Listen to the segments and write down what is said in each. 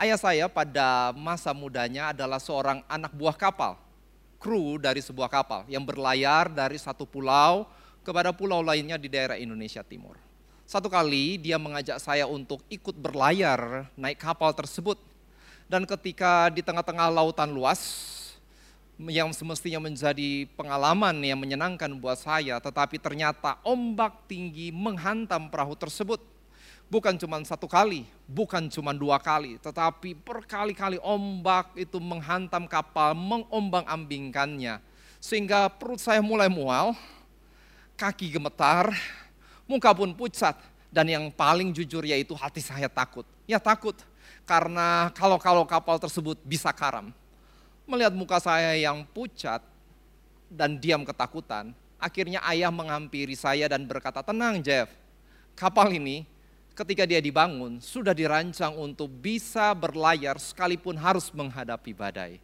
Ayah saya pada masa mudanya adalah seorang anak buah kapal, kru dari sebuah kapal yang berlayar dari satu pulau kepada pulau lainnya di daerah Indonesia Timur. Satu kali dia mengajak saya untuk ikut berlayar naik kapal tersebut. Dan ketika di tengah-tengah lautan luas, yang semestinya menjadi pengalaman yang menyenangkan buat saya, tetapi ternyata ombak tinggi menghantam perahu tersebut bukan cuma satu kali, bukan cuma dua kali, tetapi berkali-kali ombak itu menghantam kapal, mengombang-ambingkannya. Sehingga perut saya mulai mual, kaki gemetar, muka pun pucat. Dan yang paling jujur yaitu hati saya takut. Ya takut, karena kalau-kalau kapal tersebut bisa karam. Melihat muka saya yang pucat dan diam ketakutan, akhirnya ayah menghampiri saya dan berkata, tenang Jeff, kapal ini ketika dia dibangun sudah dirancang untuk bisa berlayar sekalipun harus menghadapi badai.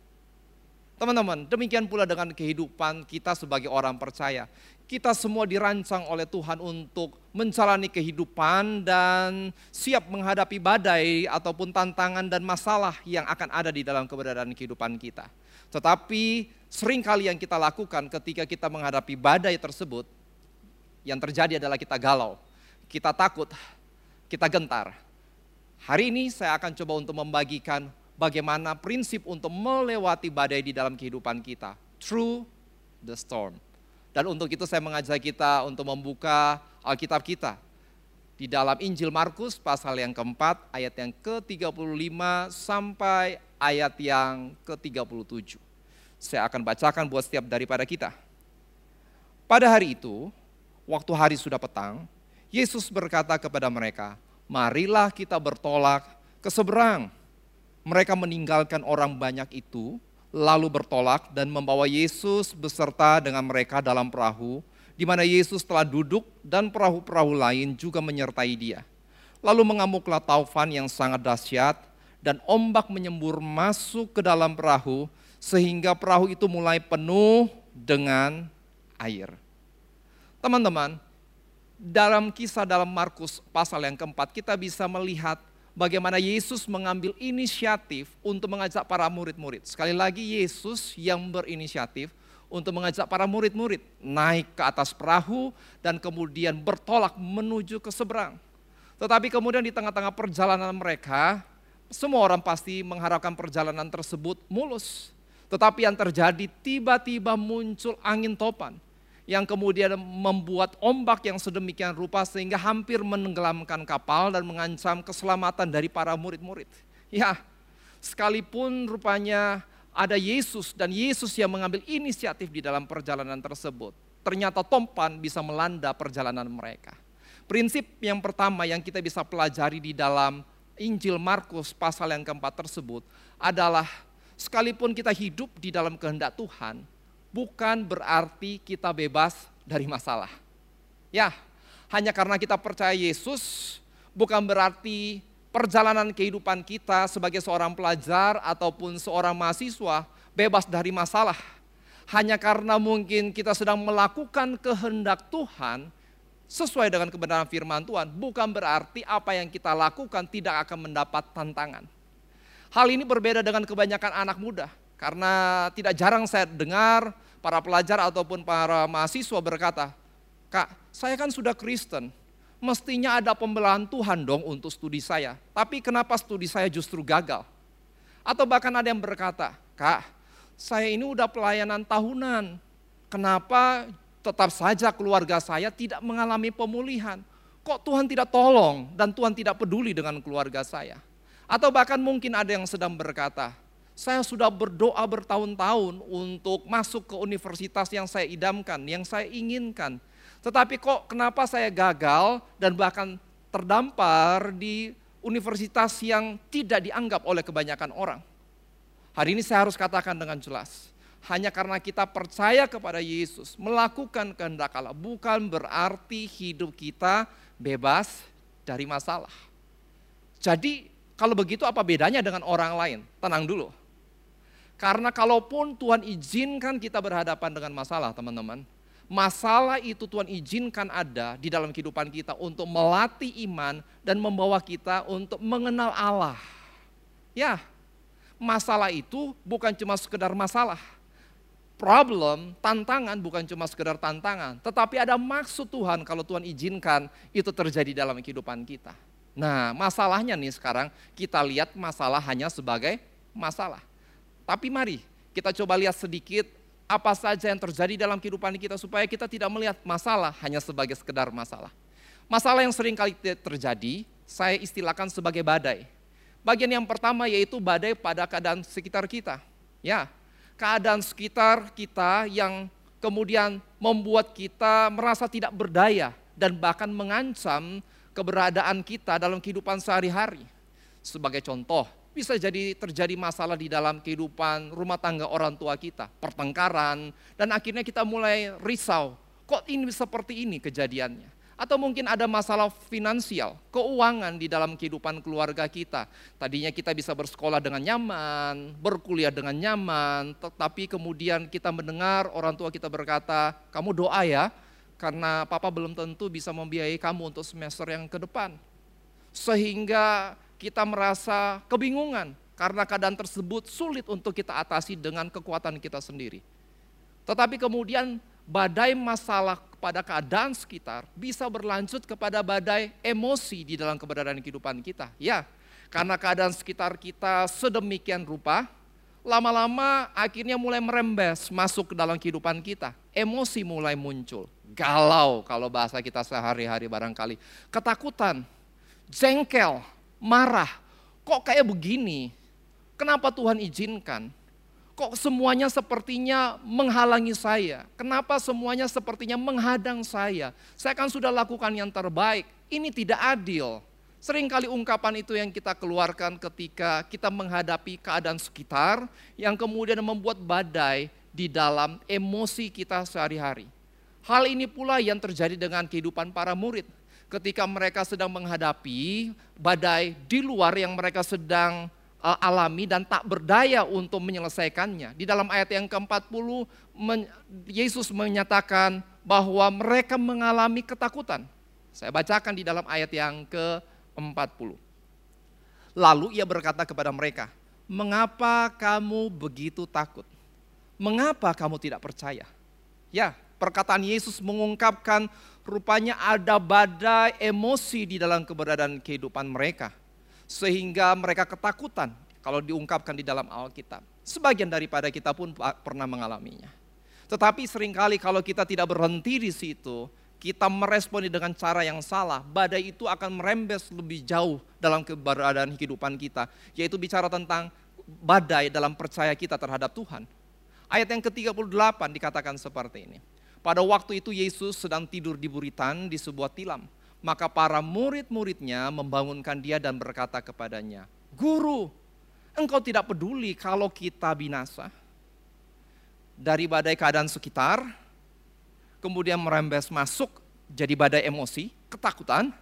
Teman-teman, demikian pula dengan kehidupan kita sebagai orang percaya. Kita semua dirancang oleh Tuhan untuk menjalani kehidupan dan siap menghadapi badai ataupun tantangan dan masalah yang akan ada di dalam keberadaan kehidupan kita. Tetapi sering kali yang kita lakukan ketika kita menghadapi badai tersebut, yang terjadi adalah kita galau, kita takut, kita gentar. Hari ini saya akan coba untuk membagikan bagaimana prinsip untuk melewati badai di dalam kehidupan kita. Through the storm. Dan untuk itu saya mengajak kita untuk membuka Alkitab kita. Di dalam Injil Markus pasal yang keempat ayat yang ke-35 sampai ayat yang ke-37. Saya akan bacakan buat setiap daripada kita. Pada hari itu, waktu hari sudah petang, Yesus berkata kepada mereka, marilah kita bertolak ke seberang. Mereka meninggalkan orang banyak itu, lalu bertolak dan membawa Yesus beserta dengan mereka dalam perahu, di mana Yesus telah duduk dan perahu-perahu lain juga menyertai dia. Lalu mengamuklah taufan yang sangat dahsyat dan ombak menyembur masuk ke dalam perahu sehingga perahu itu mulai penuh dengan air. Teman-teman, dalam kisah dalam Markus pasal yang keempat kita bisa melihat bagaimana Yesus mengambil inisiatif untuk mengajak para murid-murid. Sekali lagi Yesus yang berinisiatif untuk mengajak para murid-murid naik ke atas perahu dan kemudian bertolak menuju ke seberang. Tetapi kemudian di tengah-tengah perjalanan mereka, semua orang pasti mengharapkan perjalanan tersebut mulus. Tetapi yang terjadi tiba-tiba muncul angin topan yang kemudian membuat ombak yang sedemikian rupa sehingga hampir menenggelamkan kapal dan mengancam keselamatan dari para murid-murid. Ya, sekalipun rupanya ada Yesus dan Yesus yang mengambil inisiatif di dalam perjalanan tersebut, ternyata tompan bisa melanda perjalanan mereka. Prinsip yang pertama yang kita bisa pelajari di dalam Injil Markus pasal yang keempat tersebut adalah sekalipun kita hidup di dalam kehendak Tuhan, bukan berarti kita bebas dari masalah. Ya, hanya karena kita percaya Yesus bukan berarti perjalanan kehidupan kita sebagai seorang pelajar ataupun seorang mahasiswa bebas dari masalah. Hanya karena mungkin kita sedang melakukan kehendak Tuhan sesuai dengan kebenaran firman Tuhan, bukan berarti apa yang kita lakukan tidak akan mendapat tantangan. Hal ini berbeda dengan kebanyakan anak muda, karena tidak jarang saya dengar para pelajar ataupun para mahasiswa berkata, Kak, saya kan sudah Kristen, mestinya ada pembelahan Tuhan dong untuk studi saya. Tapi kenapa studi saya justru gagal? Atau bahkan ada yang berkata, Kak, saya ini udah pelayanan tahunan, kenapa tetap saja keluarga saya tidak mengalami pemulihan? Kok Tuhan tidak tolong dan Tuhan tidak peduli dengan keluarga saya? Atau bahkan mungkin ada yang sedang berkata, saya sudah berdoa bertahun-tahun untuk masuk ke universitas yang saya idamkan, yang saya inginkan. Tetapi kok kenapa saya gagal dan bahkan terdampar di universitas yang tidak dianggap oleh kebanyakan orang. Hari ini saya harus katakan dengan jelas, hanya karena kita percaya kepada Yesus, melakukan kehendak Allah, bukan berarti hidup kita bebas dari masalah. Jadi kalau begitu apa bedanya dengan orang lain? Tenang dulu. Karena kalaupun Tuhan izinkan kita berhadapan dengan masalah teman-teman, masalah itu Tuhan izinkan ada di dalam kehidupan kita untuk melatih iman dan membawa kita untuk mengenal Allah. Ya, masalah itu bukan cuma sekedar masalah. Problem, tantangan bukan cuma sekedar tantangan, tetapi ada maksud Tuhan kalau Tuhan izinkan itu terjadi dalam kehidupan kita. Nah, masalahnya nih sekarang kita lihat masalah hanya sebagai masalah. Tapi mari kita coba lihat sedikit apa saja yang terjadi dalam kehidupan kita supaya kita tidak melihat masalah hanya sebagai sekedar masalah. Masalah yang sering kali terjadi, saya istilahkan sebagai badai. Bagian yang pertama yaitu badai pada keadaan sekitar kita. Ya, keadaan sekitar kita yang kemudian membuat kita merasa tidak berdaya dan bahkan mengancam keberadaan kita dalam kehidupan sehari-hari. Sebagai contoh, bisa jadi terjadi masalah di dalam kehidupan rumah tangga orang tua kita, pertengkaran, dan akhirnya kita mulai risau. Kok ini seperti ini kejadiannya? Atau mungkin ada masalah finansial, keuangan di dalam kehidupan keluarga kita. Tadinya kita bisa bersekolah dengan nyaman, berkuliah dengan nyaman, tetapi kemudian kita mendengar orang tua kita berkata, kamu doa ya, karena papa belum tentu bisa membiayai kamu untuk semester yang ke depan. Sehingga kita merasa kebingungan karena keadaan tersebut sulit untuk kita atasi dengan kekuatan kita sendiri. Tetapi kemudian badai masalah pada keadaan sekitar bisa berlanjut kepada badai emosi di dalam keberadaan kehidupan kita. Ya, karena keadaan sekitar kita sedemikian rupa, lama-lama akhirnya mulai merembes masuk ke dalam kehidupan kita. Emosi mulai muncul. Galau kalau bahasa kita sehari-hari barangkali. Ketakutan, jengkel, marah. Kok kayak begini? Kenapa Tuhan izinkan? kok semuanya sepertinya menghalangi saya? Kenapa semuanya sepertinya menghadang saya? Saya kan sudah lakukan yang terbaik. Ini tidak adil. Seringkali ungkapan itu yang kita keluarkan ketika kita menghadapi keadaan sekitar yang kemudian membuat badai di dalam emosi kita sehari-hari. Hal ini pula yang terjadi dengan kehidupan para murid. Ketika mereka sedang menghadapi badai di luar yang mereka sedang uh, alami dan tak berdaya untuk menyelesaikannya. Di dalam ayat yang ke-40 Yesus menyatakan bahwa mereka mengalami ketakutan. Saya bacakan di dalam ayat yang ke-40. Lalu ia berkata kepada mereka, "Mengapa kamu begitu takut? Mengapa kamu tidak percaya?" Ya, perkataan Yesus mengungkapkan rupanya ada badai emosi di dalam keberadaan kehidupan mereka sehingga mereka ketakutan kalau diungkapkan di dalam Alkitab. Sebagian daripada kita pun pernah mengalaminya. Tetapi sering kali kalau kita tidak berhenti di situ, kita meresponi dengan cara yang salah, badai itu akan merembes lebih jauh dalam keberadaan kehidupan kita, yaitu bicara tentang badai dalam percaya kita terhadap Tuhan. Ayat yang ke-38 dikatakan seperti ini. Pada waktu itu Yesus sedang tidur di buritan di sebuah tilam. Maka para murid-muridnya membangunkan dia dan berkata kepadanya, Guru, engkau tidak peduli kalau kita binasa. Dari badai keadaan sekitar, kemudian merembes masuk jadi badai emosi, ketakutan.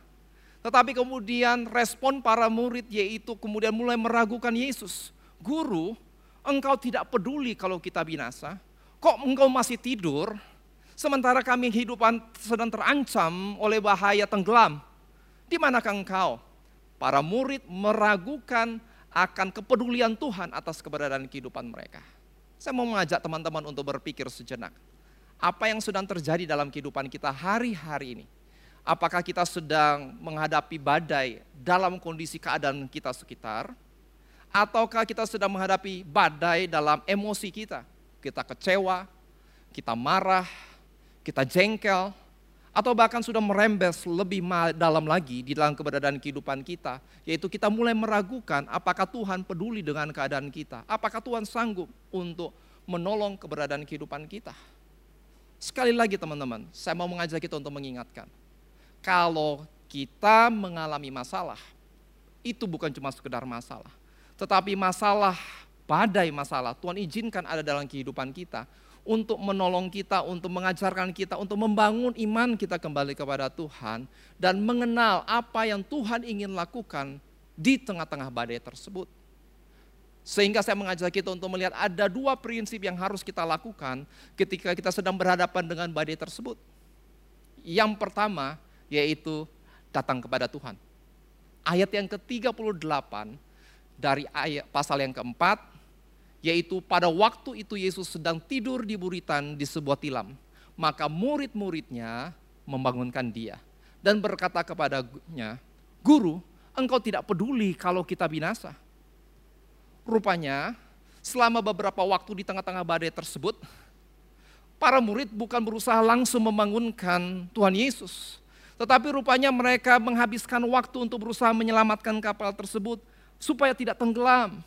Tetapi kemudian respon para murid yaitu kemudian mulai meragukan Yesus. Guru, engkau tidak peduli kalau kita binasa. Kok engkau masih tidur? Sementara kami kehidupan sedang terancam oleh bahaya tenggelam. Di manakah engkau? Para murid meragukan akan kepedulian Tuhan atas keberadaan kehidupan mereka. Saya mau mengajak teman-teman untuk berpikir sejenak. Apa yang sedang terjadi dalam kehidupan kita hari-hari ini? Apakah kita sedang menghadapi badai dalam kondisi keadaan kita sekitar? Ataukah kita sedang menghadapi badai dalam emosi kita? Kita kecewa, kita marah, kita jengkel, atau bahkan sudah merembes lebih dalam lagi di dalam keberadaan kehidupan kita, yaitu kita mulai meragukan apakah Tuhan peduli dengan keadaan kita, apakah Tuhan sanggup untuk menolong keberadaan kehidupan kita. Sekali lagi teman-teman, saya mau mengajak kita untuk mengingatkan, kalau kita mengalami masalah, itu bukan cuma sekedar masalah, tetapi masalah, badai masalah, Tuhan izinkan ada dalam kehidupan kita, untuk menolong kita, untuk mengajarkan kita, untuk membangun iman kita kembali kepada Tuhan dan mengenal apa yang Tuhan ingin lakukan di tengah-tengah badai tersebut. Sehingga saya mengajak kita untuk melihat ada dua prinsip yang harus kita lakukan ketika kita sedang berhadapan dengan badai tersebut. Yang pertama yaitu datang kepada Tuhan. Ayat yang ke-38 dari ayat pasal yang keempat, yaitu pada waktu itu Yesus sedang tidur di buritan di sebuah tilam. Maka murid-muridnya membangunkan dia dan berkata kepadanya, Guru, engkau tidak peduli kalau kita binasa. Rupanya selama beberapa waktu di tengah-tengah badai tersebut, para murid bukan berusaha langsung membangunkan Tuhan Yesus. Tetapi rupanya mereka menghabiskan waktu untuk berusaha menyelamatkan kapal tersebut supaya tidak tenggelam.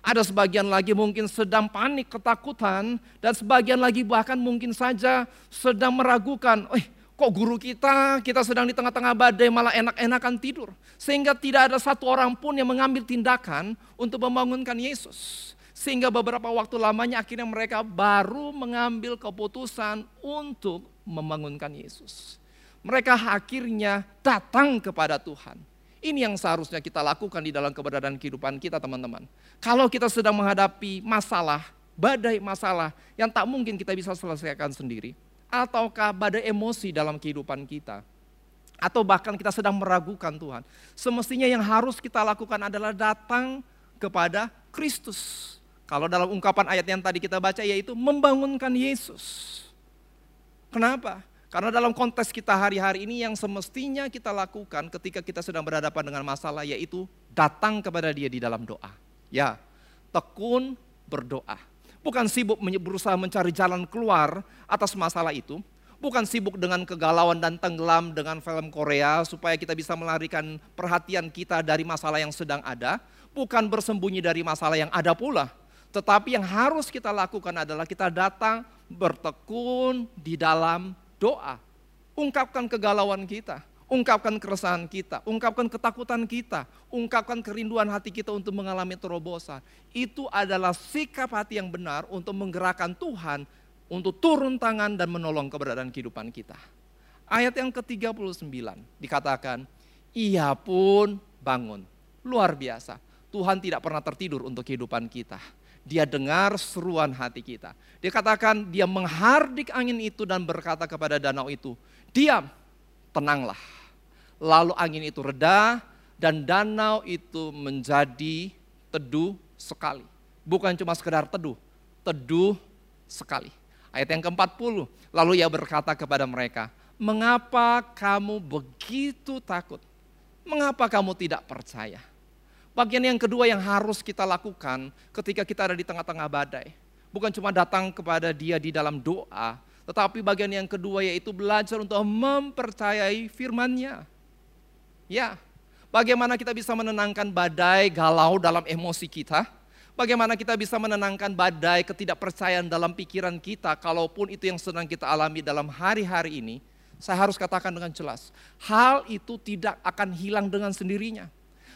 Ada sebagian lagi mungkin sedang panik, ketakutan, dan sebagian lagi bahkan mungkin saja sedang meragukan, eh kok guru kita, kita sedang di tengah-tengah badai malah enak-enakan tidur. Sehingga tidak ada satu orang pun yang mengambil tindakan untuk membangunkan Yesus. Sehingga beberapa waktu lamanya akhirnya mereka baru mengambil keputusan untuk membangunkan Yesus. Mereka akhirnya datang kepada Tuhan. Ini yang seharusnya kita lakukan di dalam keberadaan kehidupan kita teman-teman. Kalau kita sedang menghadapi masalah, badai masalah yang tak mungkin kita bisa selesaikan sendiri. Ataukah badai emosi dalam kehidupan kita. Atau bahkan kita sedang meragukan Tuhan. Semestinya yang harus kita lakukan adalah datang kepada Kristus. Kalau dalam ungkapan ayat yang tadi kita baca yaitu membangunkan Yesus. Kenapa? Karena dalam konteks kita hari-hari ini yang semestinya kita lakukan ketika kita sedang berhadapan dengan masalah yaitu datang kepada dia di dalam doa. Ya, tekun berdoa. Bukan sibuk berusaha mencari jalan keluar atas masalah itu. Bukan sibuk dengan kegalauan dan tenggelam dengan film Korea supaya kita bisa melarikan perhatian kita dari masalah yang sedang ada. Bukan bersembunyi dari masalah yang ada pula. Tetapi yang harus kita lakukan adalah kita datang bertekun di dalam doa. Ungkapkan kegalauan kita, ungkapkan keresahan kita, ungkapkan ketakutan kita, ungkapkan kerinduan hati kita untuk mengalami terobosan. Itu adalah sikap hati yang benar untuk menggerakkan Tuhan untuk turun tangan dan menolong keberadaan kehidupan kita. Ayat yang ke-39 dikatakan, ia pun bangun. Luar biasa. Tuhan tidak pernah tertidur untuk kehidupan kita dia dengar seruan hati kita. Dia katakan dia menghardik angin itu dan berkata kepada danau itu, diam, tenanglah. Lalu angin itu reda dan danau itu menjadi teduh sekali. Bukan cuma sekedar teduh, teduh sekali. Ayat yang ke-40, lalu ia berkata kepada mereka, mengapa kamu begitu takut? Mengapa kamu tidak percaya? Bagian yang kedua yang harus kita lakukan ketika kita ada di tengah-tengah badai. Bukan cuma datang kepada dia di dalam doa, tetapi bagian yang kedua yaitu belajar untuk mempercayai firman-Nya. Ya, bagaimana kita bisa menenangkan badai galau dalam emosi kita? Bagaimana kita bisa menenangkan badai ketidakpercayaan dalam pikiran kita, kalaupun itu yang sedang kita alami dalam hari-hari ini? Saya harus katakan dengan jelas, hal itu tidak akan hilang dengan sendirinya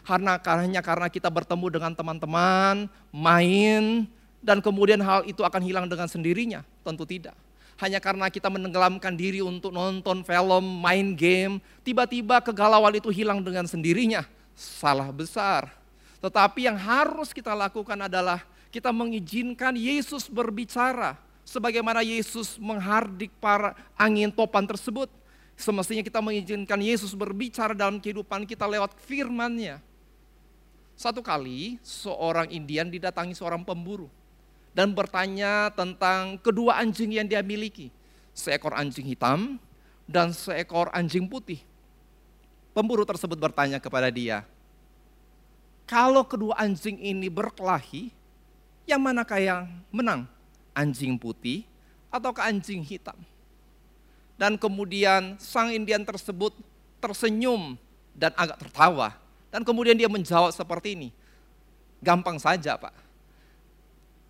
karena hanya karena kita bertemu dengan teman-teman, main, dan kemudian hal itu akan hilang dengan sendirinya? Tentu tidak. Hanya karena kita menenggelamkan diri untuk nonton film, main game, tiba-tiba kegalauan itu hilang dengan sendirinya. Salah besar. Tetapi yang harus kita lakukan adalah kita mengizinkan Yesus berbicara. Sebagaimana Yesus menghardik para angin topan tersebut. Semestinya kita mengizinkan Yesus berbicara dalam kehidupan kita lewat firman-Nya. Satu kali seorang Indian didatangi seorang pemburu dan bertanya tentang kedua anjing yang dia miliki. Seekor anjing hitam dan seekor anjing putih. Pemburu tersebut bertanya kepada dia, kalau kedua anjing ini berkelahi, yang manakah yang menang? Anjing putih atau anjing hitam? Dan kemudian sang Indian tersebut tersenyum dan agak tertawa dan kemudian dia menjawab seperti ini. Gampang saja Pak.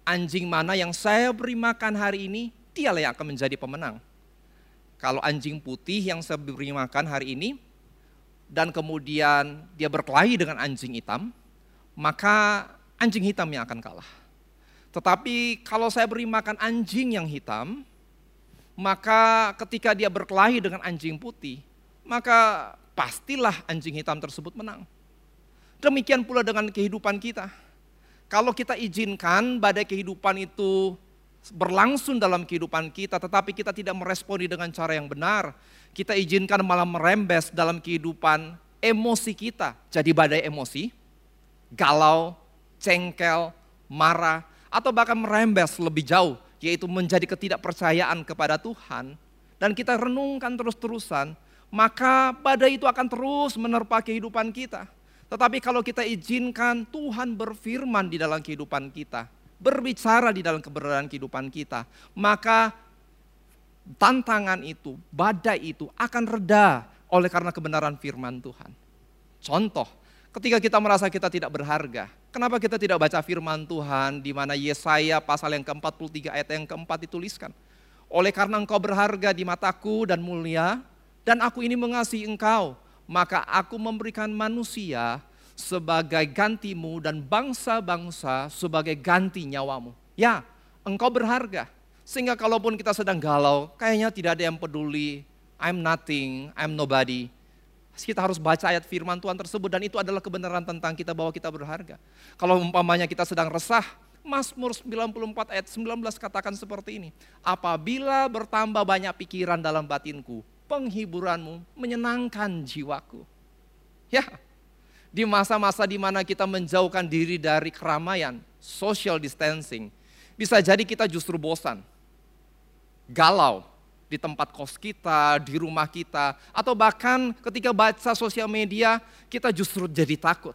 Anjing mana yang saya beri makan hari ini, dialah yang akan menjadi pemenang. Kalau anjing putih yang saya beri makan hari ini, dan kemudian dia berkelahi dengan anjing hitam, maka anjing hitam yang akan kalah. Tetapi kalau saya beri makan anjing yang hitam, maka ketika dia berkelahi dengan anjing putih, maka pastilah anjing hitam tersebut menang. Demikian pula dengan kehidupan kita. Kalau kita izinkan badai kehidupan itu berlangsung dalam kehidupan kita, tetapi kita tidak meresponi dengan cara yang benar, kita izinkan malah merembes dalam kehidupan emosi kita. Jadi badai emosi, galau, cengkel, marah, atau bahkan merembes lebih jauh, yaitu menjadi ketidakpercayaan kepada Tuhan, dan kita renungkan terus-terusan, maka badai itu akan terus menerpa kehidupan kita. Tetapi kalau kita izinkan Tuhan berfirman di dalam kehidupan kita, berbicara di dalam keberadaan kehidupan kita, maka tantangan itu, badai itu akan reda oleh karena kebenaran firman Tuhan. Contoh, ketika kita merasa kita tidak berharga, kenapa kita tidak baca firman Tuhan di mana Yesaya pasal yang ke-43 ayat yang keempat dituliskan? Oleh karena engkau berharga di mataku dan mulia, dan aku ini mengasihi engkau, maka aku memberikan manusia sebagai gantimu dan bangsa-bangsa sebagai ganti nyawamu. Ya, engkau berharga. Sehingga kalaupun kita sedang galau, kayaknya tidak ada yang peduli. I'm nothing, I'm nobody. Kita harus baca ayat firman Tuhan tersebut dan itu adalah kebenaran tentang kita bahwa kita berharga. Kalau umpamanya kita sedang resah, Mazmur 94 ayat 19 katakan seperti ini. Apabila bertambah banyak pikiran dalam batinku, penghiburanmu menyenangkan jiwaku. Ya, di masa-masa di mana kita menjauhkan diri dari keramaian, social distancing, bisa jadi kita justru bosan, galau di tempat kos kita, di rumah kita, atau bahkan ketika baca sosial media, kita justru jadi takut.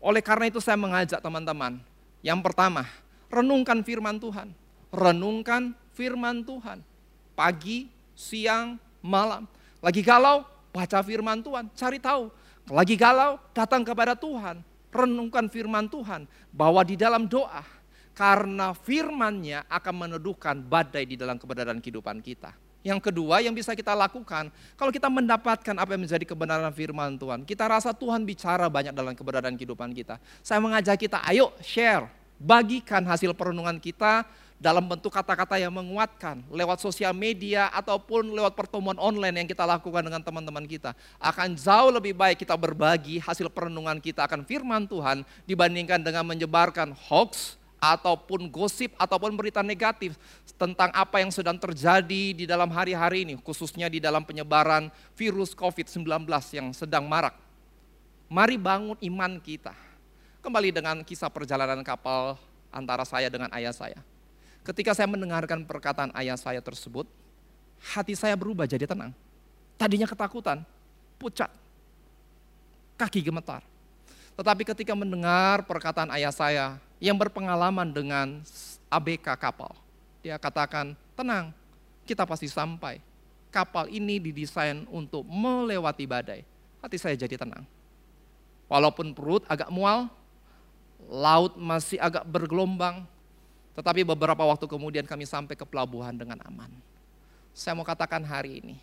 Oleh karena itu saya mengajak teman-teman, yang pertama, renungkan firman Tuhan. Renungkan firman Tuhan. Pagi, siang, malam. Lagi galau, baca firman Tuhan, cari tahu. Lagi galau, datang kepada Tuhan. Renungkan firman Tuhan. Bahwa di dalam doa, karena firmannya akan meneduhkan badai di dalam kebenaran kehidupan kita. Yang kedua yang bisa kita lakukan, kalau kita mendapatkan apa yang menjadi kebenaran firman Tuhan, kita rasa Tuhan bicara banyak dalam keberadaan kehidupan kita. Saya mengajak kita, ayo share, bagikan hasil perenungan kita dalam bentuk kata-kata yang menguatkan lewat sosial media ataupun lewat pertemuan online yang kita lakukan dengan teman-teman kita. Akan jauh lebih baik kita berbagi hasil perenungan kita akan firman Tuhan dibandingkan dengan menyebarkan hoax, ataupun gosip ataupun berita negatif tentang apa yang sedang terjadi di dalam hari-hari ini, khususnya di dalam penyebaran virus COVID-19 yang sedang marak. Mari bangun iman kita. Kembali dengan kisah perjalanan kapal antara saya dengan ayah saya. Ketika saya mendengarkan perkataan ayah saya tersebut, hati saya berubah jadi tenang. Tadinya ketakutan, pucat, kaki gemetar. Tetapi ketika mendengar perkataan ayah saya, yang berpengalaman dengan ABK kapal. Dia katakan, tenang, kita pasti sampai. Kapal ini didesain untuk melewati badai. Hati saya jadi tenang. Walaupun perut agak mual, laut masih agak bergelombang, tetapi beberapa waktu kemudian kami sampai ke pelabuhan dengan aman. Saya mau katakan hari ini,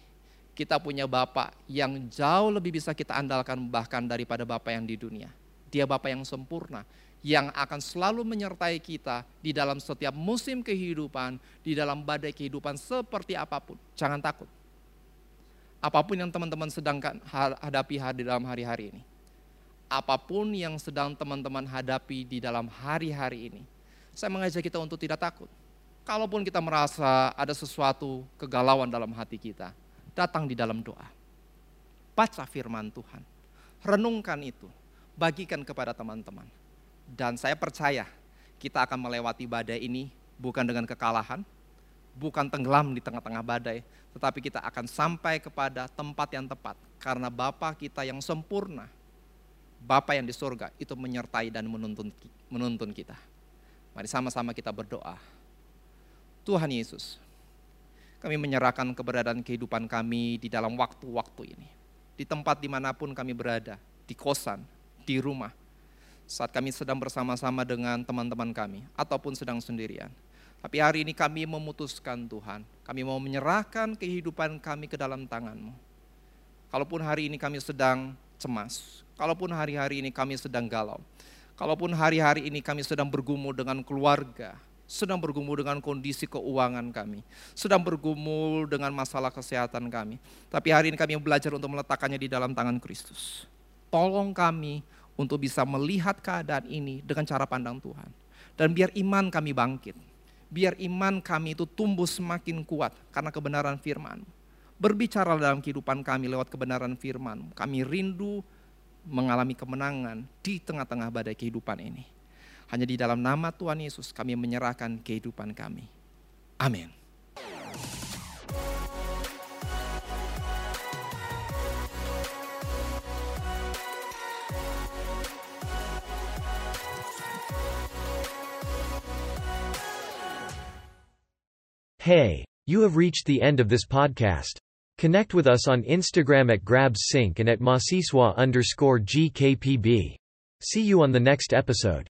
kita punya Bapak yang jauh lebih bisa kita andalkan bahkan daripada Bapak yang di dunia. Dia Bapak yang sempurna, yang akan selalu menyertai kita di dalam setiap musim kehidupan, di dalam badai kehidupan seperti apa pun. Jangan takut. Apa pun yang teman-teman sedang hadapi di dalam hari-hari ini. Apa pun yang sedang teman-teman hadapi di dalam hari-hari ini. Saya mengajak kita untuk tidak takut. Kalaupun kita merasa ada sesuatu kegalauan dalam hati kita, datang di dalam doa. Baca firman Tuhan. Renungkan itu. Bagikan kepada teman-teman dan saya percaya kita akan melewati badai ini bukan dengan kekalahan, bukan tenggelam di tengah-tengah badai, tetapi kita akan sampai kepada tempat yang tepat. Karena Bapa kita yang sempurna, Bapa yang di surga itu menyertai dan menuntun, menuntun kita. Mari sama-sama kita berdoa. Tuhan Yesus, kami menyerahkan keberadaan kehidupan kami di dalam waktu-waktu ini. Di tempat di mana pun kami berada, di kosan, di rumah, saat kami sedang bersama-sama dengan teman-teman kami, ataupun sedang sendirian. Tapi hari ini kami memutuskan Tuhan, kami mau menyerahkan kehidupan kami ke dalam tangan-Mu. Kalaupun hari ini kami sedang cemas, kalaupun hari-hari ini kami sedang galau, kalaupun hari-hari ini kami sedang bergumul dengan keluarga, sedang bergumul dengan kondisi keuangan kami, sedang bergumul dengan masalah kesehatan kami. Tapi hari ini kami belajar untuk meletakkannya di dalam tangan Kristus. Tolong kami untuk bisa melihat keadaan ini dengan cara pandang Tuhan. Dan biar iman kami bangkit. Biar iman kami itu tumbuh semakin kuat karena kebenaran firman. Berbicara dalam kehidupan kami lewat kebenaran firman. Kami rindu mengalami kemenangan di tengah-tengah badai kehidupan ini. Hanya di dalam nama Tuhan Yesus kami menyerahkan kehidupan kami. Amin. Hey, you have reached the end of this podcast. Connect with us on Instagram at GrabsSync and at Masiswa underscore GKPB. See you on the next episode.